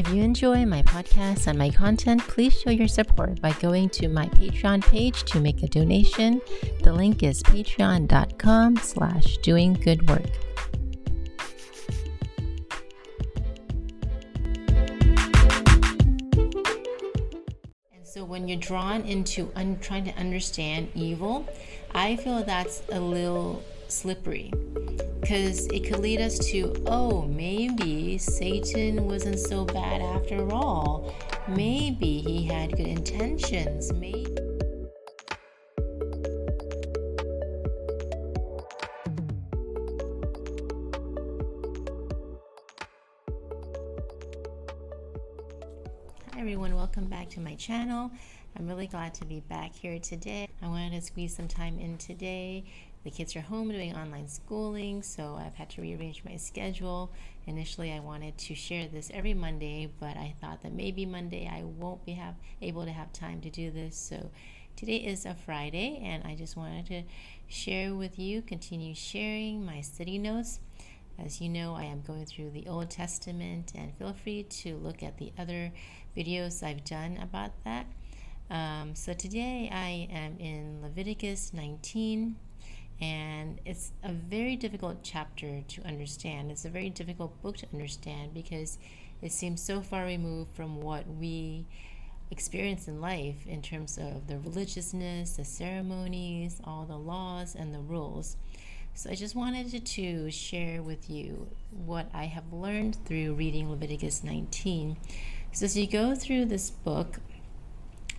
If you enjoy my podcast and my content, please show your support by going to my Patreon page to make a donation. The link is patreon.com slash doing good work. And so when you're drawn into un- trying to understand evil, I feel that's a little slippery because it could lead us to, oh, maybe Satan wasn't so bad after all. Maybe he had good intentions. Maybe. Hi everyone, welcome back to my channel. I'm really glad to be back here today. I wanted to squeeze some time in today the kids are home doing online schooling, so I've had to rearrange my schedule. Initially, I wanted to share this every Monday, but I thought that maybe Monday I won't be have, able to have time to do this. So today is a Friday, and I just wanted to share with you, continue sharing my study notes. As you know, I am going through the Old Testament, and feel free to look at the other videos I've done about that. Um, so today I am in Leviticus 19 and it's a very difficult chapter to understand. It's a very difficult book to understand because it seems so far removed from what we experience in life in terms of the religiousness, the ceremonies, all the laws, and the rules. So I just wanted to share with you what I have learned through reading Leviticus 19. So as you go through this book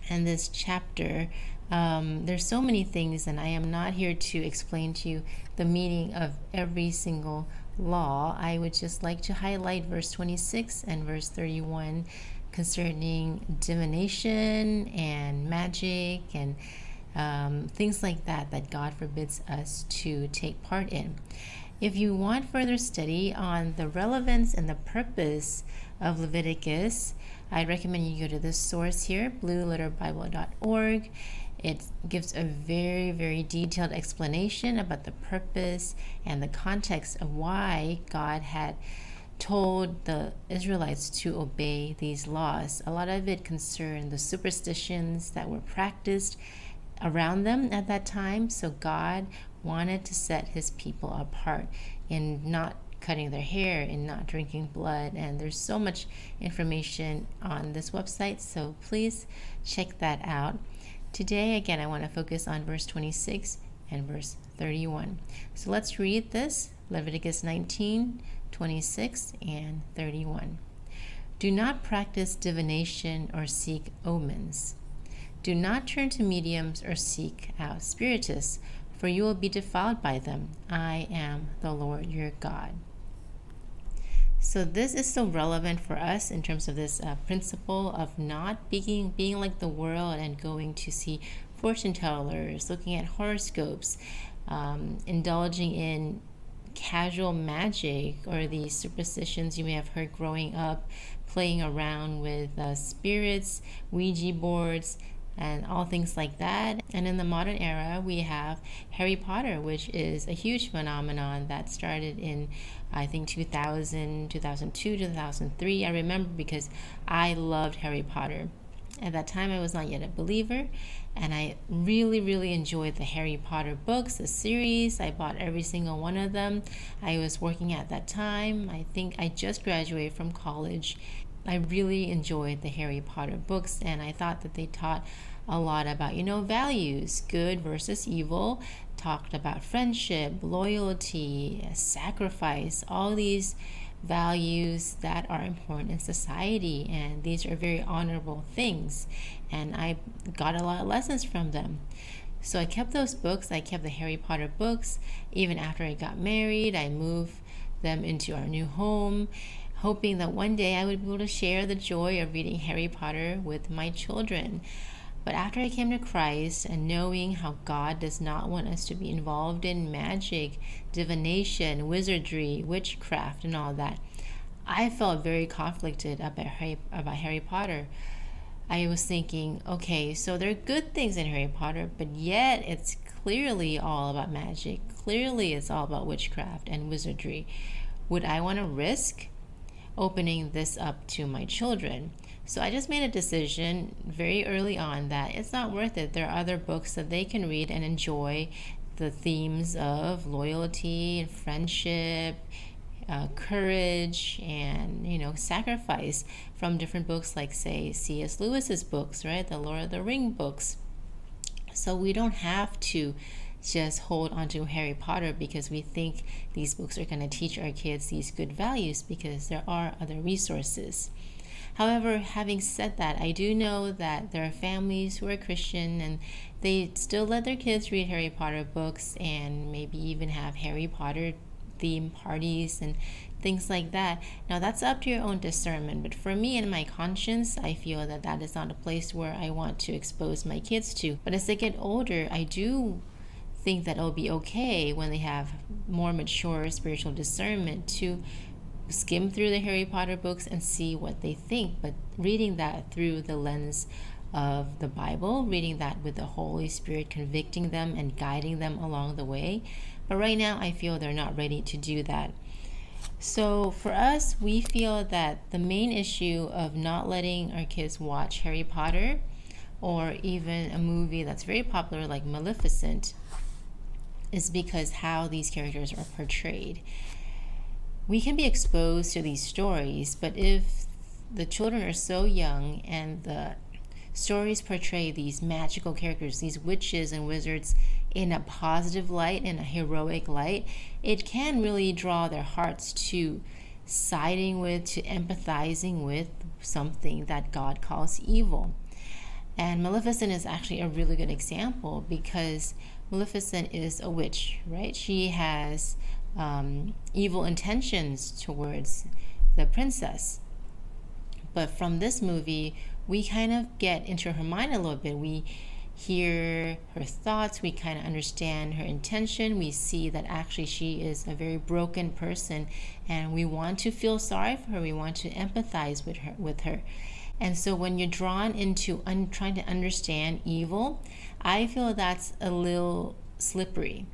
and this chapter, um, there's so many things, and I am not here to explain to you the meaning of every single law. I would just like to highlight verse 26 and verse 31 concerning divination and magic and um, things like that that God forbids us to take part in. If you want further study on the relevance and the purpose of Leviticus, I recommend you go to this source here, blueletterbible.org. It gives a very, very detailed explanation about the purpose and the context of why God had told the Israelites to obey these laws. A lot of it concerned the superstitions that were practiced around them at that time. So God wanted to set his people apart in not cutting their hair and not drinking blood. And there's so much information on this website, so please check that out. Today, again, I want to focus on verse 26 and verse 31. So let's read this Leviticus 19, 26, and 31. Do not practice divination or seek omens. Do not turn to mediums or seek out spiritists, for you will be defiled by them. I am the Lord your God. So this is so relevant for us in terms of this uh, principle of not being being like the world and going to see fortune tellers, looking at horoscopes, um, indulging in casual magic or the superstitions you may have heard growing up, playing around with uh, spirits, Ouija boards, and all things like that. And in the modern era, we have Harry Potter, which is a huge phenomenon that started in, I think, 2000, 2002, 2003. I remember because I loved Harry Potter. At that time, I was not yet a believer, and I really, really enjoyed the Harry Potter books, the series. I bought every single one of them. I was working at that time. I think I just graduated from college I really enjoyed the Harry Potter books, and I thought that they taught a lot about, you know, values, good versus evil, talked about friendship, loyalty, sacrifice, all these values that are important in society, and these are very honorable things. And I got a lot of lessons from them. So I kept those books. I kept the Harry Potter books. Even after I got married, I moved them into our new home hoping that one day I would be able to share the joy of reading Harry Potter with my children. But after I came to Christ and knowing how God does not want us to be involved in magic, divination, wizardry, witchcraft, and all that, I felt very conflicted about Harry, about Harry Potter. I was thinking, okay, so there are good things in Harry Potter, but yet it's clearly all about magic. Clearly, it's all about witchcraft and wizardry. Would I want to risk opening this up to my children. So I just made a decision very early on that it's not worth it. There are other books that they can read and enjoy the themes of loyalty and friendship, uh, courage, and you know sacrifice from different books like say C.S. Lewis's books, right? The Lord of the Ring books. So we don't have to just hold on to Harry Potter because we think these books are going to teach our kids these good values because there are other resources. However, having said that, I do know that there are families who are Christian and they still let their kids read Harry Potter books and maybe even have Harry Potter theme parties and things like that. Now, that's up to your own discernment, but for me and my conscience, I feel that that is not a place where I want to expose my kids to. But as they get older, I do think that it'll be okay when they have more mature spiritual discernment to skim through the Harry Potter books and see what they think, but reading that through the lens of the Bible, reading that with the Holy Spirit convicting them and guiding them along the way. But right now, I feel they're not ready to do that. So, for us, we feel that the main issue of not letting our kids watch Harry Potter or even a movie that's very popular like Maleficent is because how these characters are portrayed. We can be exposed to these stories, but if the children are so young and the stories portray these magical characters, these witches and wizards, in a positive light, in a heroic light, it can really draw their hearts to siding with, to empathizing with something that God calls evil. And Maleficent is actually a really good example because Maleficent is a witch, right? She has um, evil intentions towards the princess. But from this movie, we kind of get into her mind a little bit. We hear her thoughts, we kind of understand her intention. We see that actually she is a very broken person and we want to feel sorry for her. We want to empathize with her with her. And so when you're drawn into un- trying to understand evil, I feel that's a little slippery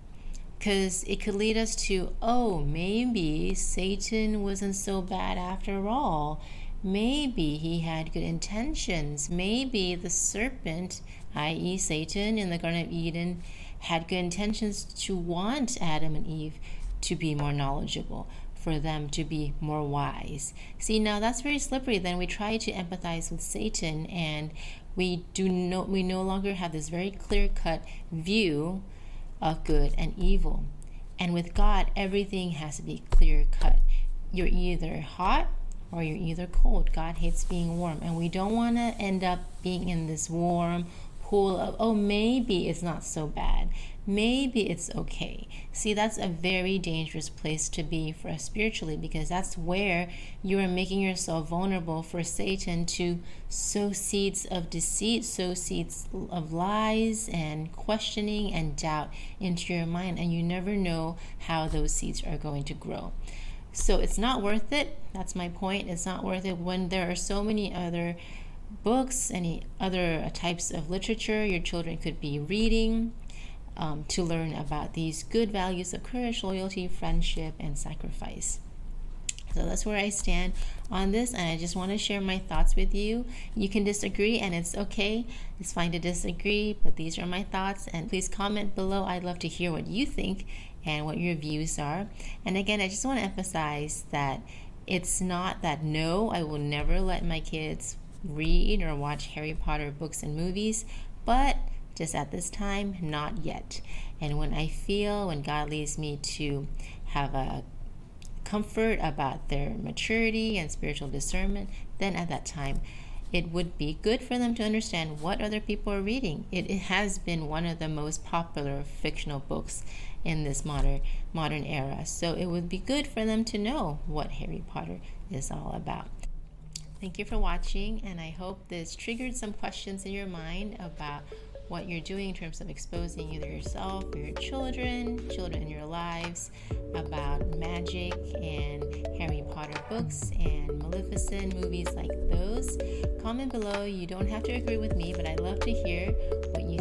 because it could lead us to, oh, maybe Satan wasn't so bad after all. Maybe he had good intentions. Maybe the serpent, i.e., Satan in the Garden of Eden, had good intentions to want Adam and Eve to be more knowledgeable for them to be more wise. See, now that's very slippery. Then we try to empathize with Satan and we do no we no longer have this very clear-cut view of good and evil. And with God, everything has to be clear-cut. You're either hot or you're either cold. God hates being warm, and we don't want to end up being in this warm pool of, oh, maybe it's not so bad maybe it's okay. See, that's a very dangerous place to be for us spiritually because that's where you are making yourself vulnerable for Satan to sow seeds of deceit, sow seeds of lies and questioning and doubt into your mind, and you never know how those seeds are going to grow. So it's not worth it. That's my point. It's not worth it when there are so many other books, any other types of literature your children could be reading um, to learn about these good values of courage, loyalty, friendship, and sacrifice. So that's where I stand on this, and I just want to share my thoughts with you. You can disagree, and it's okay. It's fine to disagree, but these are my thoughts. And please comment below. I'd love to hear what you think and what your views are. And again, I just want to emphasize that it's not that no, I will never let my kids read or watch Harry Potter books and movies, but just at this time, not yet. And when I feel, when God leads me to have a comfort about their maturity and spiritual discernment, then at that time, it would be good for them to understand what other people are reading. It, has been one of the most popular fictional books in this modern modern era. So it would be good for them to know what Harry Potter is all about. Thank you for watching, and I hope this triggered some questions in your mind about what you're doing in terms of exposing either yourself or your children, children in your lives, about magic and Harry Potter books and Maleficent movies like those. Comment below. You don't have to agree with me, but I'd love to hear what you